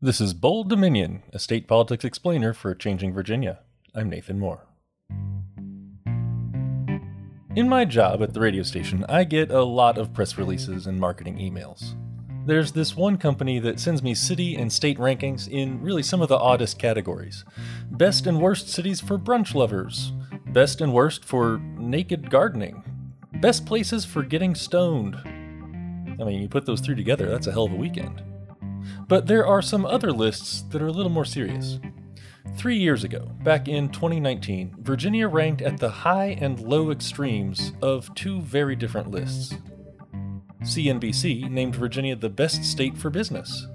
This is Bold Dominion, a state politics explainer for Changing Virginia. I'm Nathan Moore. In my job at the radio station, I get a lot of press releases and marketing emails. There's this one company that sends me city and state rankings in really some of the oddest categories best and worst cities for brunch lovers, best and worst for naked gardening, best places for getting stoned. I mean, you put those three together, that's a hell of a weekend. But there are some other lists that are a little more serious. Three years ago, back in 2019, Virginia ranked at the high and low extremes of two very different lists. CNBC named Virginia the best state for business.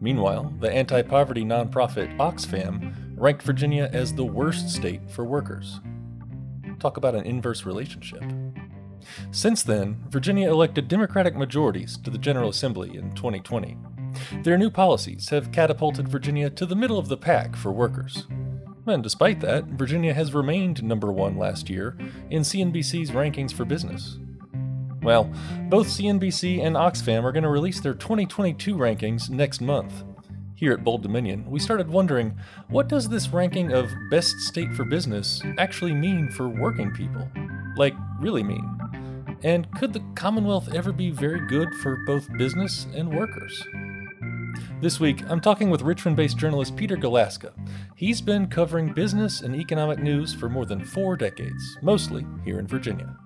Meanwhile, the anti poverty nonprofit Oxfam ranked Virginia as the worst state for workers. Talk about an inverse relationship. Since then, Virginia elected Democratic majorities to the General Assembly in 2020. Their new policies have catapulted Virginia to the middle of the pack for workers. And despite that, Virginia has remained number one last year in CNBC's rankings for business. Well, both CNBC and Oxfam are going to release their 2022 rankings next month. Here at Bold Dominion, we started wondering what does this ranking of best state for business actually mean for working people? Like, really mean? And could the Commonwealth ever be very good for both business and workers? This week, I'm talking with Richmond based journalist Peter Galuszka. He's been covering business and economic news for more than four decades, mostly here in Virginia.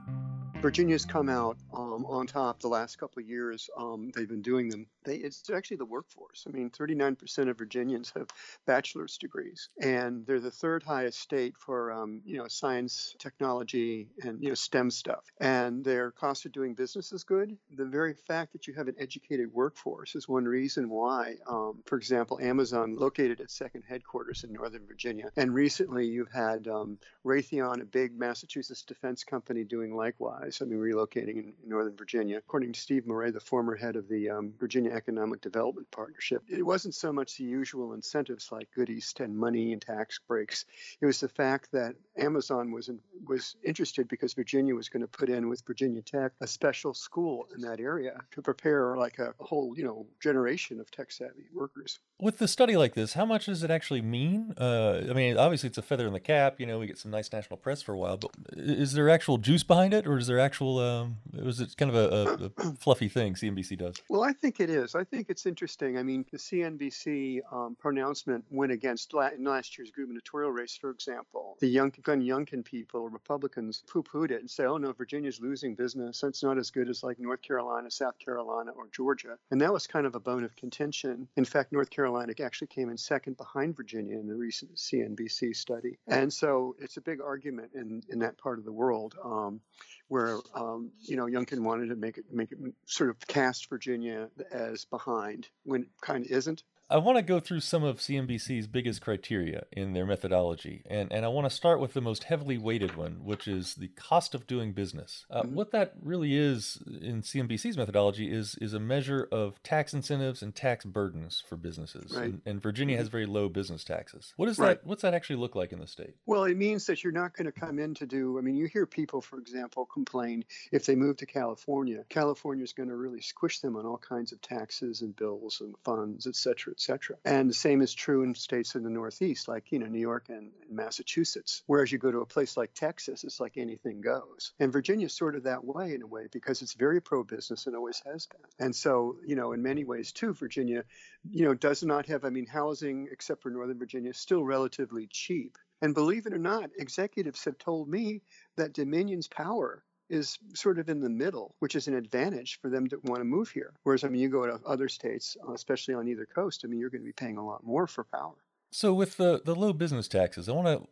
Virginia's come out um, on top the last couple of years. Um, they've been doing them. They, it's actually the workforce. I mean, 39% of Virginians have bachelor's degrees, and they're the third highest state for um, you know science, technology, and you know STEM stuff. And their cost of doing business is good. The very fact that you have an educated workforce is one reason why, um, for example, Amazon located its second headquarters in Northern Virginia, and recently you've had um, Raytheon, a big Massachusetts defense company, doing likewise. I mean, relocating in, Northern Virginia. According to Steve Moret, the former head of the um, Virginia Economic Development Partnership, it wasn't so much the usual incentives like goodies and money and tax breaks. It was the fact that Amazon was in, was interested because Virginia was going to put in with Virginia Tech a special school in that area to prepare like a whole you know generation of tech savvy workers. With the study like this, how much does it actually mean? Uh, I mean, obviously it's a feather in the cap. You know, we get some nice national press for a while, but is there actual juice behind it, or is there actual? Um, was it kind of a, a, a, fluffy thing CNBC does? Well, I think it is. I think it's interesting. I mean, the CNBC um, pronouncement went against la- in last year's gubernatorial race, for example. The young Glenn Youngkin people, Republicans, poo-pooed it and say, "Oh no, Virginia's losing business. It's not as good as like North Carolina, South Carolina, or Georgia." And that was kind of a bone of contention. In fact, North Carolina Carolina actually came in second behind Virginia in the recent CNBC study. And so it's a big argument in, in that part of the world um, where, um, you know, Youngkin wanted to make it, make it sort of cast Virginia as behind when it kind of isn't. I want to go through some of CNBC's biggest criteria in their methodology, and, and I want to start with the most heavily weighted one, which is the cost of doing business. Uh, mm-hmm. What that really is in CNBC's methodology is is a measure of tax incentives and tax burdens for businesses, right. and, and, Virginia mm-hmm. has very low business taxes. What does right. that What's that actually look like in the state? Well, it means that you're not going to come in to do. I mean, you hear people, for example, complain if they move to California, California is going to really squish them on all kinds of taxes and bills and funds, et cetera, etc. And the same is true in states in the Northeast, like you know New York and, and Massachusetts. Whereas you go to a place like Texas, it's like anything goes. And Virginia's sort of that way in a way because it's very pro-business and always has been. And so you know in many ways too, Virginia, you know, does not have. I mean, housing except for Northern Virginia is still relatively cheap. And believe it or not, executives have told me that Dominion's power is sort of in the middle, which is an advantage for them to want to move here. Whereas, I mean, you go to other states, uh, especially on either coast, I mean, you're going to be paying a lot more for power. So, with the, the low business taxes, I want to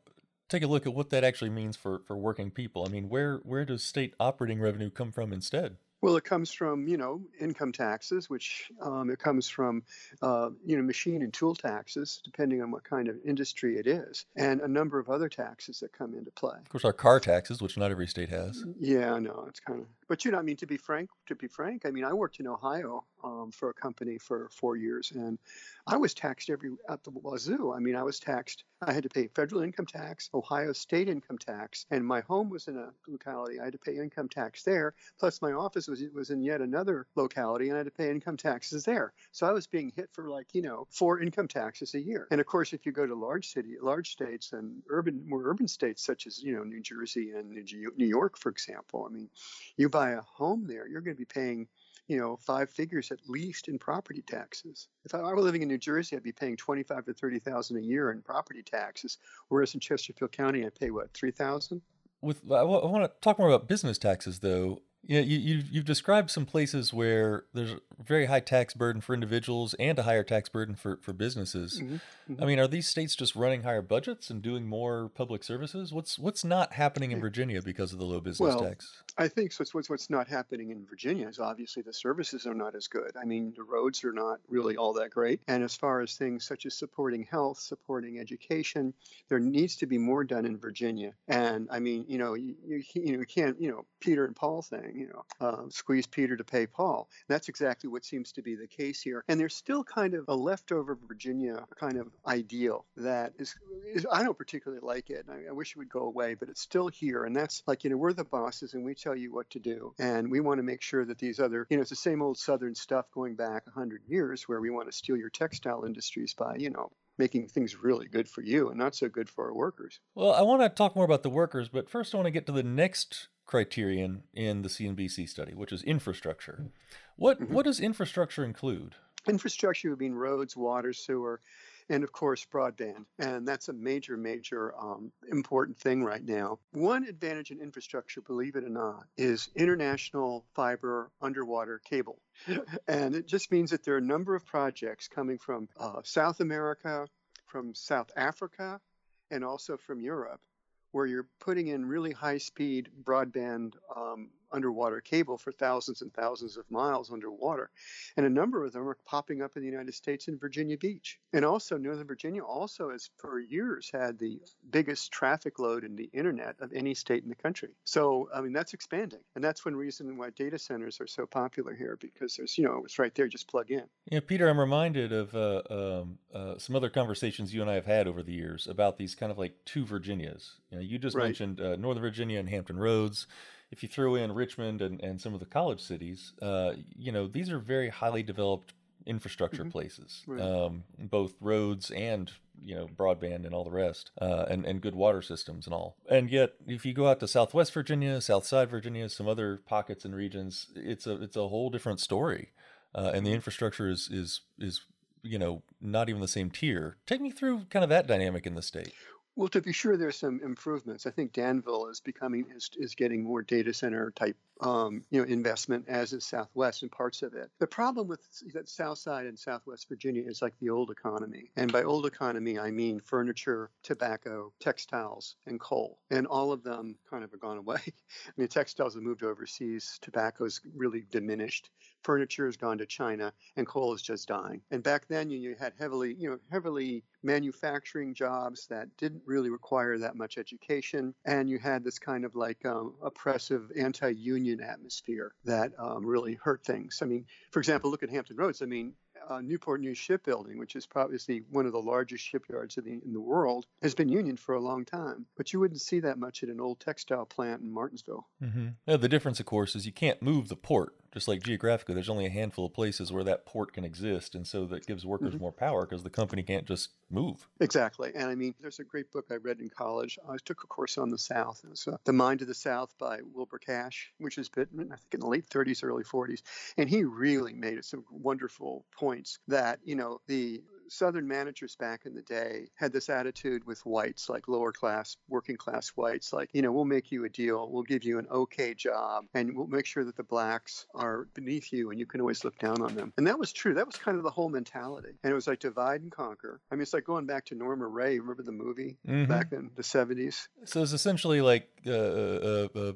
take a look at what that actually means for, for working people. I mean, where, where does state operating revenue come from instead? Well, it comes from you know income taxes, which um, it comes from uh, you know machine and tool taxes, depending on what kind of industry it is, and a number of other taxes that come into play. Of course, our car taxes, which not every state has. Yeah, no, it's kind of. But you know, I mean, to be frank, to be frank, I mean, I worked in Ohio um, for a company for four years, and I was taxed every at the wazoo. I mean, I was taxed. I had to pay federal income tax, Ohio state income tax, and my home was in a locality. I had to pay income tax there. Plus, my office was was in yet another locality, and I had to pay income taxes there. So I was being hit for like you know four income taxes a year. And of course, if you go to large city, large states and urban, more urban states such as you know New Jersey and New York, for example, I mean, you buy a home there, you're going to be paying you know, five figures at least in property taxes. If I were living in New Jersey, I'd be paying twenty-five to thirty thousand a year in property taxes, whereas in Chesterfield County, I pay what three thousand. With I want to talk more about business taxes, though. Yeah, you, you you've described some places where there's a very high tax burden for individuals and a higher tax burden for, for businesses. Mm-hmm, mm-hmm. I mean, are these states just running higher budgets and doing more public services? What's what's not happening in Virginia because of the low business well, tax? I think so. What's what's not happening in Virginia is obviously the services are not as good. I mean, the roads are not really all that great. And as far as things such as supporting health, supporting education, there needs to be more done in Virginia. And I mean, you know, you, you, you know, you can't, you know, Peter and Paul thing you know, uh, squeeze Peter to pay Paul. That's exactly what seems to be the case here. And there's still kind of a leftover Virginia kind of ideal that is, is I don't particularly like it. I, I wish it would go away, but it's still here. And that's like, you know, we're the bosses and we tell you what to do. And we want to make sure that these other, you know, it's the same old Southern stuff going back 100 years where we want to steal your textile industries by, you know, making things really good for you and not so good for our workers. Well, I want to talk more about the workers, but first I want to get to the next criterion in the CNBC study, which is infrastructure. What mm-hmm. what does infrastructure include? Infrastructure would mean roads, water, sewer, and of course broadband. And that's a major, major um, important thing right now. One advantage in infrastructure, believe it or not, is international fiber underwater cable. and it just means that there are a number of projects coming from uh, South America, from South Africa, and also from Europe where you're putting in really high speed broadband um, underwater cable for thousands and thousands of miles underwater. And a number of them are popping up in the United States in Virginia Beach. And also, Northern Virginia also has for years had the biggest traffic load in the internet of any state in the country. So, I mean, that's expanding. And that's one reason why data centers are so popular here because there's, you know, it's right there, just plug in. Yeah, Peter, I'm reminded of uh, um, uh, some other conversations you and I have had over the years about these kind of like two Virginias. You know, you just right. mentioned uh, Northern Virginia and Hampton Roads if you throw in Richmond and, and some of the college cities, uh, you know, these are very highly developed infrastructure mm-hmm. places, right. um, both roads and you know broadband and all the rest, uh, and and good water systems and all. And yet, if you go out to Southwest Virginia, South Side Virginia, some other pockets and regions, it's a it's a whole different story, uh, and the mm-hmm. infrastructure is is is you know not even the same tier. Take me through kind of that dynamic in the state. Well, to be sure, there's some improvements. I think Danville is becoming is, is getting more data center type um, you know investment as is Southwest and parts of it. The problem with that South Side and Southwest Virginia is like the old economy, and by old economy I mean furniture, tobacco, textiles, and coal, and all of them kind of have gone away. I mean, textiles have moved overseas, tobacco's really diminished, furniture has gone to China, and coal is just dying. And back then you, you had heavily you know heavily manufacturing jobs that didn't really require that much education, and you had this kind of like um, oppressive anti-union atmosphere that um, really hurt things. I mean, for example, look at Hampton Roads. I mean, uh, Newport News Shipbuilding, which is probably one of the largest shipyards in the, in the world, has been union for a long time. But you wouldn't see that much at an old textile plant in Martinsville. Mm-hmm. The difference, of course, is you can't move the port. Just like geographically, there's only a handful of places where that port can exist, and so that gives workers mm-hmm. more power because the company can't just move. Exactly, and I mean, there's a great book I read in college. I took a course on the South. It was uh, "The Mind of the South" by Wilbur Cash, which is written, I think, in the late 30s, early 40s, and he really made some wonderful points that you know the Southern managers back in the day had this attitude with whites, like lower class, working class whites, like, you know, we'll make you a deal, we'll give you an okay job, and we'll make sure that the blacks are beneath you and you can always look down on them. And that was true. That was kind of the whole mentality. And it was like divide and conquer. I mean, it's like going back to Norma Rae. Remember the movie mm-hmm. back in the 70s? So it's essentially like uh, uh, uh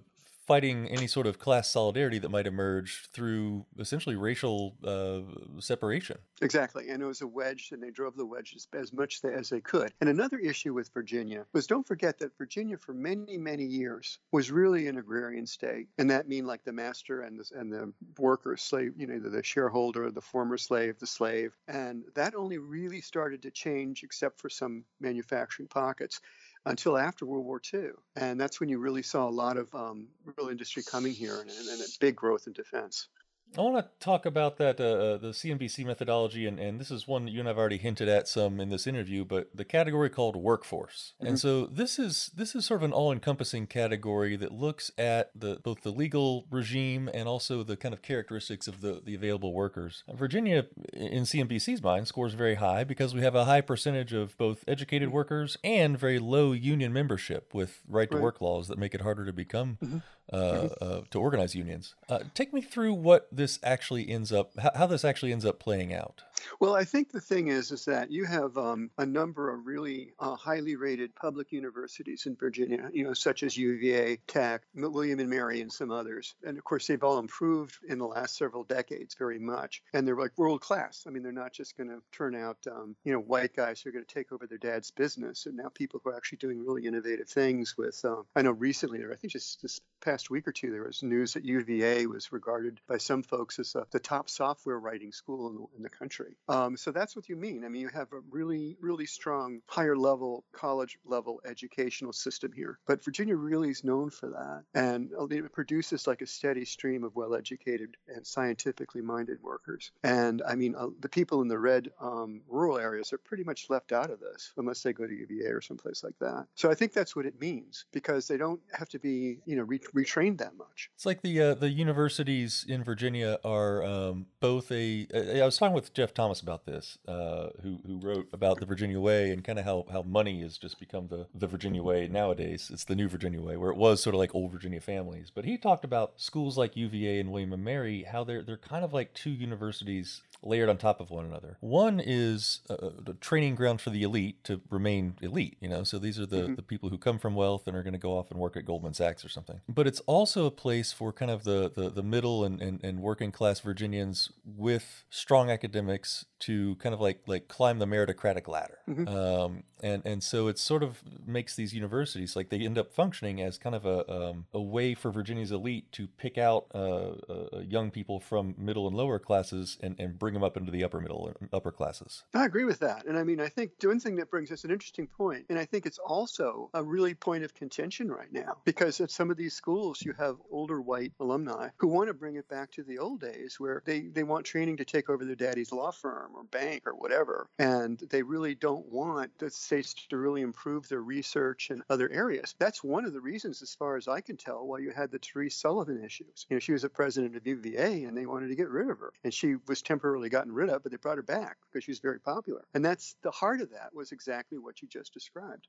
fighting any sort of class solidarity that might emerge through essentially racial uh, separation. Exactly. And it was a wedge, and they drove the wedge as, as much as they could. And another issue with Virginia was don't forget that Virginia, for many, many years, was really an agrarian state. And that mean like the master and the, and the worker, slave, you know, the, the shareholder, the former slave, the slave. And that only really started to change, except for some manufacturing pockets until after World War II. And that's when you really saw a lot of um, real industry coming here and, and, and a big growth in defense. I want to talk about that uh, uh the CNBC methodology, and, and this is one you and I've already hinted at some in this interview, but the category called workforce. Mm-hmm. And so this is this is sort of an all-encompassing category that looks at the both the legal regime and also the kind of characteristics of the, the available workers. Virginia, in CNBC's mind, scores very high because we have a high percentage of both educated workers and very low union membership with right to right. work laws that make it harder to become mm-hmm. Uh, mm-hmm. uh, to organize unions. Uh, take me through what this actually ends up how, how this actually ends up playing out. Well, I think the thing is, is that you have um, a number of really uh, highly rated public universities in Virginia, you know, such as UVA, Tech, William and Mary, and some others. And of course, they've all improved in the last several decades very much, and they're like world class. I mean, they're not just going to turn out, um, you know, white guys who are going to take over their dad's business, and now people who are actually doing really innovative things. With, um, I know recently, or I think just this past week or two, there was news that UVA was regarded by some folks as uh, the top software writing school in the, in the country. Um, so that's what you mean. I mean, you have a really, really strong higher level, college level educational system here. But Virginia really is known for that. And uh, it produces like a steady stream of well educated and scientifically minded workers. And I mean, uh, the people in the red um, rural areas are pretty much left out of this unless they go to UVA or someplace like that. So I think that's what it means because they don't have to be, you know, retrained that much. It's like the uh, the universities in Virginia are um, both a. I was talking with Jeff Thomas about this, uh, who who wrote about the Virginia Way and kind of how how money has just become the the Virginia Way nowadays. It's the new Virginia Way, where it was sort of like old Virginia families. But he talked about schools like UVA and William and Mary, how they're they're kind of like two universities layered on top of one another. One is a, a training ground for the elite to remain elite, you know. So these are the mm-hmm. the people who come from wealth and are going to go off and work at Goldman Sachs or something. But it's also a place for kind of the the, the middle and, and, and working class Virginians with strong academics to kind of like like climb the meritocratic ladder. Mm-hmm. Um, and and so it sort of makes these universities like they end up functioning as kind of a um, a way for Virginia's elite to pick out uh, uh, young people from middle and lower classes and, and bring them up into the upper middle and upper classes. I agree with that, and I mean I think one thing that brings us an interesting point, and I think it's also a really point of contention right now because at some of these schools you have older white alumni who want to bring it back to the old days where they they want training to take over their daddy's law firm or bank or whatever, and they really don't want the states to really improve their research in other areas. That's one of the reasons, as far as I can tell, why you had the Teresa Sullivan issues. You know, she was a president of UVA and they wanted to get rid of her. And she was temporarily gotten rid of, but they brought her back because she was very popular. And that's the heart of that was exactly what you just described.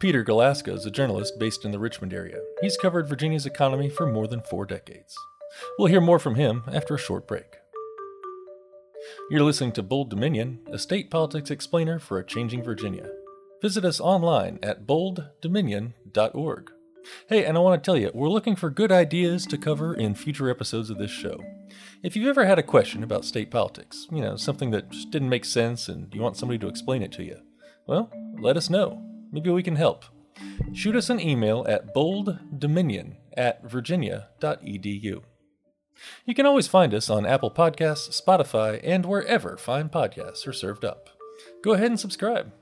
Peter Galuszka is a journalist based in the Richmond area. He's covered Virginia's economy for more than four decades. We'll hear more from him after a short break. You're listening to Bold Dominion, a state politics explainer for a changing Virginia. Visit us online at bolddominion.org. Hey, and I want to tell you, we're looking for good ideas to cover in future episodes of this show. If you've ever had a question about state politics, you know, something that just didn't make sense and you want somebody to explain it to you, well, let us know. Maybe we can help. Shoot us an email at bolddominion at virginia.edu. You can always find us on Apple Podcasts, Spotify, and wherever fine podcasts are served up. Go ahead and subscribe.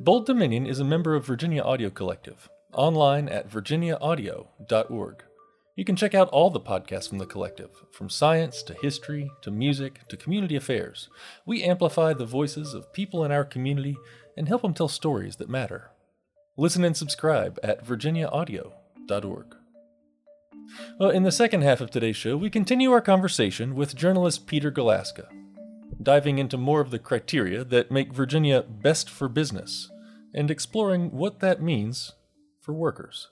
Bold Dominion is a member of Virginia Audio Collective, online at virginiaaudio.org. You can check out all the podcasts from the collective, from science to history to music to community affairs. We amplify the voices of people in our community and help them tell stories that matter. Listen and subscribe at virginiaaudio.org. Well, in the second half of today's show, we continue our conversation with journalist Peter Galuszka, diving into more of the criteria that make Virginia best for business and exploring what that means for workers.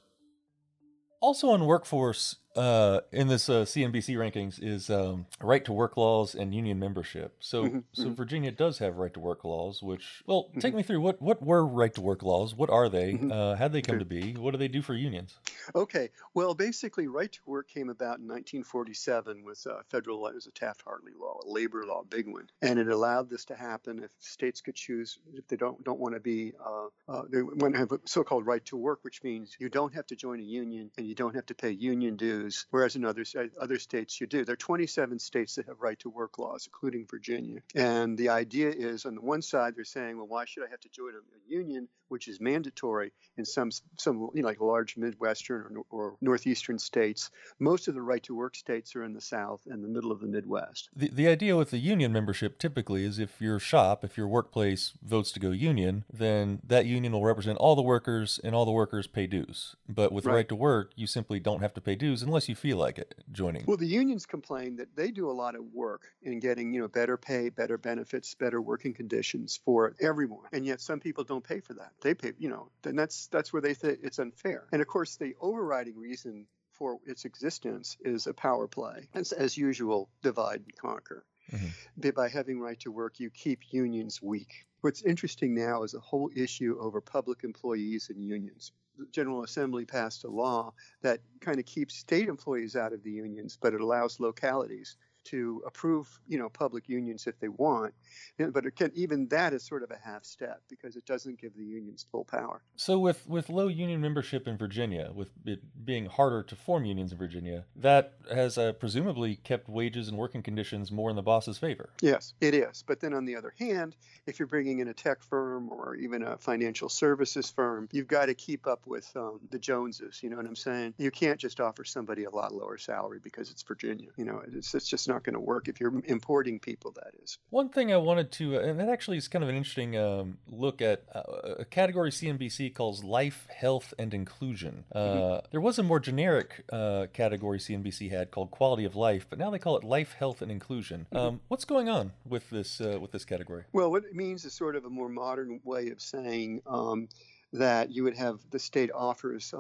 Also on workforce, uh, in this uh, CNBC rankings is um, right to work laws and union membership. So, Mm-hmm, so Virginia does have right to work laws. Which, well, Mm-hmm. take me through what what were right to work laws? What are they? Uh, how would they come to be? What do they do for unions? Okay, well, basically, right to work came about in 1947 with uh, federal law. It was a Taft-Hartley law, a labor law, big one, and it allowed this to happen if states could choose if they don't don't want to be uh, uh, they want to have a so-called right to work, which means you don't have to join a union and you don't have to pay union dues, whereas in other other states you do. There are 27 states that have right to work laws, including Virginia, and the idea is on the one side they're saying, well, why should I have to join a, a union, which is mandatory in some some you know, like large Midwestern or, or northeastern states. Most of the right to work states are in the South and the middle of the Midwest. The, the idea with the union membership typically is if your shop, if your workplace votes to go union, then that union will represent all the workers and all the workers pay dues. But with right, Right. to work, you simply don't have to pay dues unless you feel like it joining. Well, the unions complain that they do a lot of work in getting, you know, better pay, better benefits, better working conditions for everyone, and yet some people don't pay for that. They pay, you know, and that's that's where they think it's unfair. And of course, the overriding reason for its existence is a power play. As, as usual, divide and conquer. Mhm. By having right to work, you keep unions weak. What's interesting now is a whole issue over public employees and unions. General Assembly passed a law that kind of keeps state employees out of the unions, but it allows localities to approve, you know, public unions if they want. But it can, even that is sort of a half step because it doesn't give the unions full power. So with with low union membership in Virginia, with it being harder to form unions in Virginia, that has uh, presumably kept wages and working conditions more in the boss's favor. Yes, it is. But then on the other hand, if you're bringing in a tech firm or even a financial services firm, you've got to keep up with um, the Joneses. You know what I'm saying? You can't just offer somebody a lot lower salary because it's Virginia. You know, it's, it's just not going to work if you're importing people, that is. One thing I wanted to, and that actually is kind of an interesting um, look at uh, a category CNBC calls life, health, and inclusion. Uh, There was a more generic uh, category CNBC had called quality of life, but now they call it life, health, and inclusion. Um, what's going on with this uh, with this category? Well, what it means is sort of a more modern way of saying um, that you would have the state offers.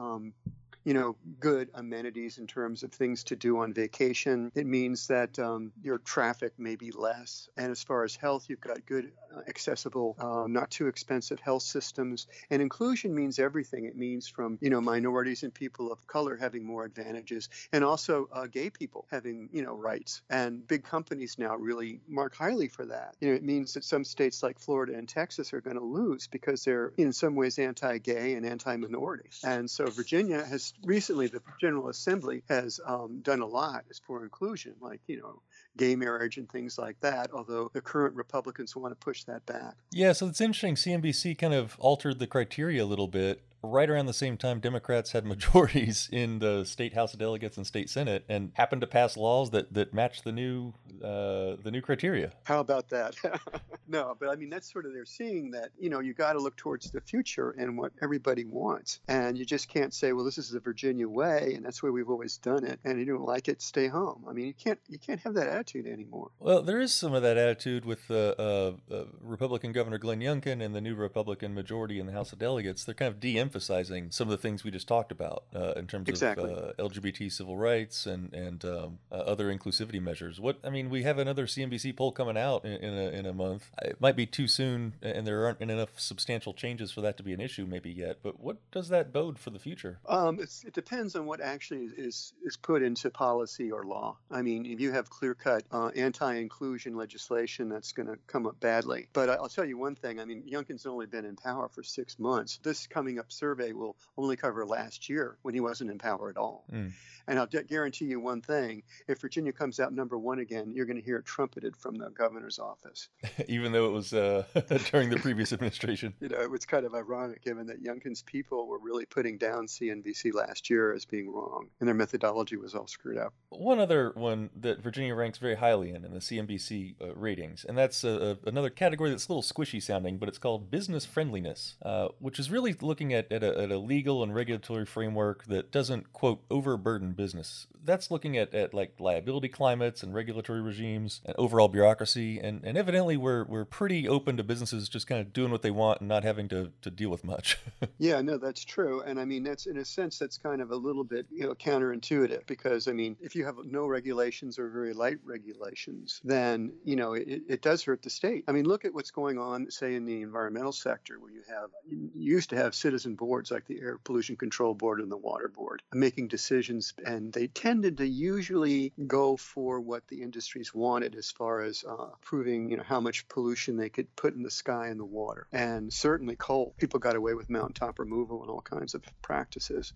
You know, good amenities in terms of things to do on vacation. It means that um, your traffic may be less. And as far as health, you've got good, uh, accessible, uh, not too expensive health systems. And inclusion means everything. It means from, you know, minorities and people of color having more advantages and also uh, gay people having, you know, rights. And big companies now really mark highly for that. You know, it means that some states like Florida and Texas are going to lose because they're in some ways anti-gay and anti-minority. And so Virginia has recently, the General Assembly has um, done a lot as for inclusion, like, you know, gay marriage and things like that, although the current Republicans want to push that back. Yeah, so it's interesting. CNBC kind of altered the criteria a little bit right around the same time Democrats had majorities in the state House of Delegates and state Senate, and happened to pass laws that that match the new uh, the new criteria. How about that? no, but I mean, that's sort of they're seeing that, you know, you got to look towards the future and what everybody wants. And you just can't say, well, this is the Virginia way and that's the way we've always done it. And you don't like it, stay home. I mean, you can't you can't have that attitude anymore. Well, there is some of that attitude with uh, uh, uh, Republican Governor Glenn Youngkin and the new Republican majority in the House of Delegates. They're kind of de-emphasizing some of the things we just talked about uh, in terms Exactly. of uh, LGBT civil rights and and um, uh, other inclusivity measures. What I mean, we have another CNBC poll coming out in, in a in a month. It might be too soon, and there aren't enough substantial changes for that to be an issue maybe yet. But what does that bode for the future? Um, it's, it depends on what actually is, is, put into policy or law. I mean, if you have clear cut uh, anti inclusion legislation, that's going to come up badly. But I'll tell you one thing I mean, Youngkin's only been in power for six months. This coming up survey will only cover last year when he wasn't in power at all. Mm. And I'll gu- guarantee you one thing if Virginia comes out number one again, you're going to hear it trumpeted from the governor's office. Even though it was uh, during the previous administration. You know, it was kind of ironic given that Youngkin's people were really putting down CNBC last year as being wrong, and their methodology was all screwed up. One other one that Virginia ranks very highly in in the CNBC uh, ratings, and that's uh, uh, another category that's a little squishy sounding, but it's called business friendliness, uh, which is really looking at at, a, at a legal and regulatory framework that doesn't, quote, overburden business. That's looking at, at like liability climates and regulatory regimes and overall bureaucracy. And, and evidently, we're, we're pretty open to businesses just kind of doing what they want and not having to, to deal with much. yeah, no, that's true. And I mean, that's in a sense, that's kind of a little bit, you know, counterintuitive because, I mean, if you have no regulations or very light regulations, then, you know, it, it does hurt the state. I mean, look at what's going on, say, in the environmental sector where you have, you used to have citizen boards like the Air Pollution Control Board and the Water Board making decisions, and they tended to usually go for what the industries wanted as far as uh, proving, you know, how much pollution they could put in the sky and the water. And certainly coal. People got away with mountaintop removal and all kinds of practices.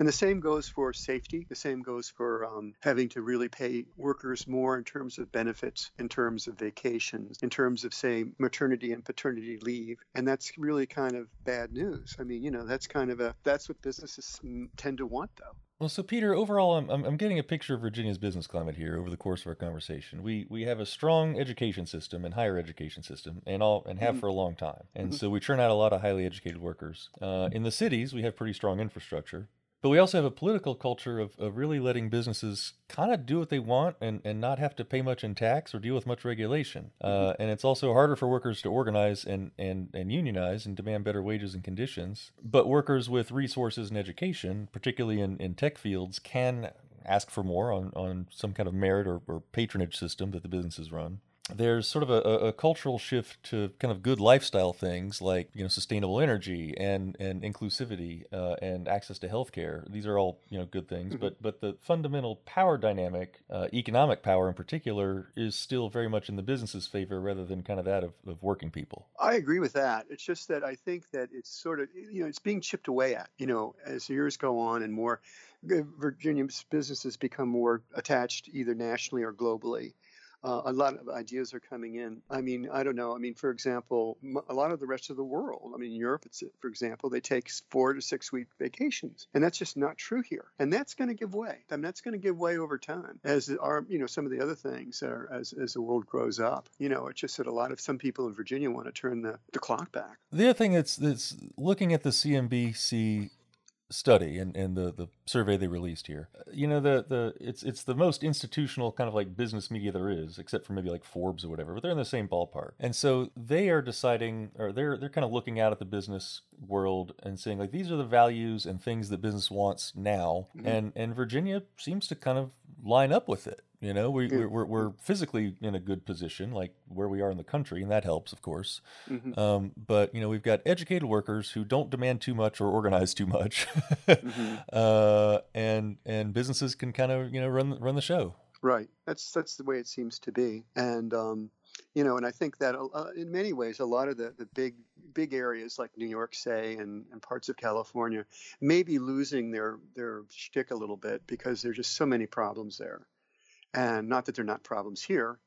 And the same goes for safety. The same goes for um, having to really pay workers more in terms of benefits, in terms of vacations, in terms of, say, maternity and paternity leave. And that's really kind of bad news. I mean, you know, that's kind of a, that's what businesses tend to want, though. Well, so Peter, overall, I'm, I'm getting a picture of Virginia's business climate here over the course of our conversation. We we have a strong education system and higher education system, and all and have mm-hmm. for a long time, and mm-hmm. so we churn out a lot of highly educated workers. Uh, in the cities, we have pretty strong infrastructure, but we also have a political culture of, of really letting businesses kind of do what they want and, and not have to pay much in tax or deal with much regulation. Uh, mm-hmm. and it's also harder for workers to organize and, and, and unionize and demand better wages and conditions. But workers with resources and education, particularly in, in tech fields, can ask for more on, on some kind of merit or, or patronage system that the businesses run there's sort of a, a, cultural shift to kind of good lifestyle things like you know sustainable energy and and inclusivity uh, and access to healthcare. These are all you know good things, mm-hmm. but but the fundamental power dynamic, uh, economic power in particular, is still very much in the business's favor rather than kind of that of, of working people. I agree with that. It's just that I think that it's sort of you know it's being chipped away at you know as years go on and more Virginia's businesses become more attached either nationally or globally uh, a lot of ideas are coming in. I mean, I don't know. I mean, for example, a lot of the rest of the world, I mean, Europe, for example, they take four to six week vacations, and that's just not true here. And that's going to give way. I mean, that's going to give way over time as are, you know, some of the other things are, as, as the world grows up. You know, it's just that a lot of some people in Virginia want to turn the, the clock back. The other thing that's, that's looking at the CNBC study and, and the, the survey they released here. You know, the, the it's it's the most institutional kind of like business media there is, except for maybe like Forbes or whatever, but they're in the same ballpark. And so they are deciding or they're they're kind of looking out at the business world and saying like these are the values and things that business wants now. Mm-hmm. And and Virginia seems to kind of line up with it. You know, we, yeah. we're, we're physically in a good position, like where we are in the country, and that helps, of course. Mm-hmm. Um, but, you know, we've got educated workers who don't demand too much or organize too much. mm-hmm. uh, and and businesses can kind of, you know, run, run the show. Right. That's, that's the way it seems to be. And, um, you know, and I think that uh, in many ways, a lot of the, the big big areas like New York, say, and, and parts of California, may be losing their their shtick a little bit because there's just so many problems there. And not that they're not problems here,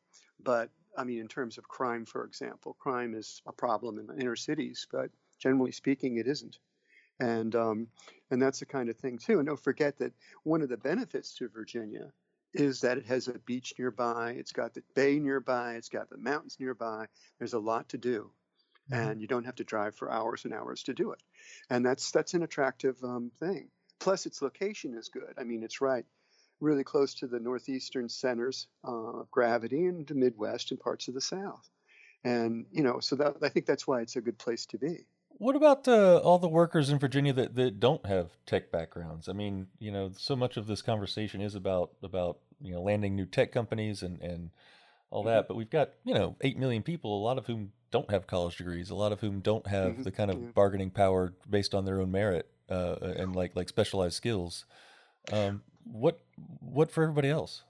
but I mean, in terms of crime, for example, crime is a problem in inner cities, but generally speaking, it isn't. And um, and that's the kind of thing too. And don't forget that one of the benefits to Virginia is that it has a beach nearby, it's got the bay nearby, it's got the mountains nearby. There's a lot to do, mm-hmm. and you don't have to drive for hours and hours to do it. And that's that's an attractive um, thing. Plus, its location is good. I mean, it's right really close to the northeastern centers uh, of gravity and the Midwest and parts of the South. And, you know, so that, I think that's why it's a good place to be. What about uh, all the workers in Virginia that, that don't have tech backgrounds? I mean, you know, so much of this conversation is about about you know landing new tech companies and and all that, mm-hmm. but we've got you know eight million people, a lot of whom don't have college degrees, a lot of whom don't have mm-hmm. the kind of yeah. bargaining power based on their own merit uh, and like like specialized skills. Um, what what for everybody else?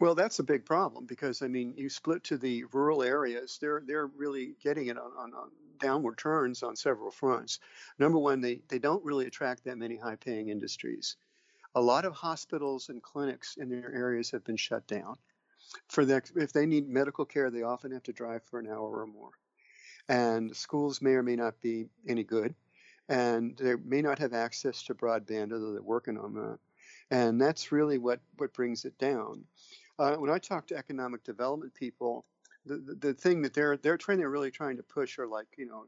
Well, that's a big problem because I mean, you split to the rural areas. They're they're really getting it on, on, on downward turns on several fronts. Number one, they they don't really attract that many high-paying industries. A lot of hospitals and clinics in their areas have been shut down. For the, if they need medical care, they often have to drive for an hour or more. And schools may or may not be any good, and they may not have access to broadband, although they're working on that and that's really what what brings it down. Uh, when I talk to economic development people, the, the, the thing that they're they're trying they're really trying to push are like you know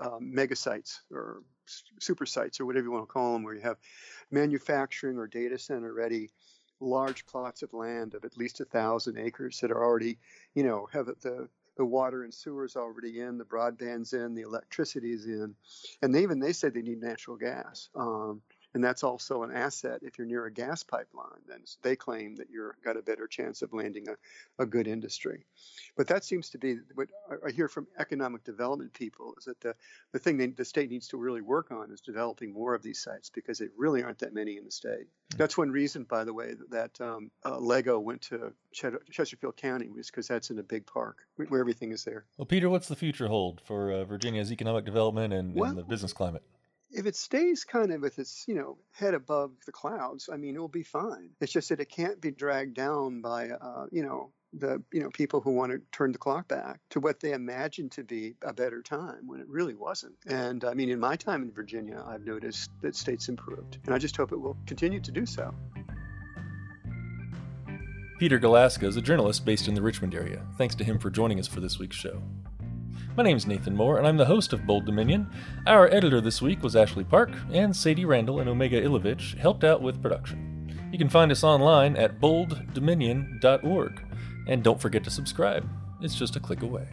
um, mega sites or super sites or whatever you want to call them, where you have manufacturing or data center ready large plots of land of at least a thousand acres that are already, you know, have the the water and sewers already in, the broadband's in, the electricity's in, and they even they said they need natural gas. Um, and that's also an asset. If you're near a gas pipeline then they claim that you've got a better chance of landing a, a good industry. But that seems to be what i hear from economic development people is that the, the thing they, the state needs to really work on is developing more of these sites because there really aren't that many in the state. Mm-hmm. that's one reason by the way that, um, uh, lego went to chesterfield county was because that's in a big park where everything is there. Well peter what's the future hold for uh, virginia's economic development and, well, and the business climate if it stays kind of with its, you know, head above the clouds, I mean, it will be fine. It's just that it can't be dragged down by, uh, you know, the you know people who want to turn the clock back to what they imagined to be a better time when it really wasn't. And I mean, in my time in Virginia, I've noticed that states improved, and I just hope it will continue to do so. Peter Galuszka is a journalist based in the Richmond area. Thanks to him for joining us for this week's show. My name's Nathan Moore, and I'm the host of Bold Dominion. Our editor this week was Ashley Park, and Sadie Randall and Omega Ilovich helped out with production. You can find us online at bolddominion.org, and don't forget to subscribe. It's just a click away.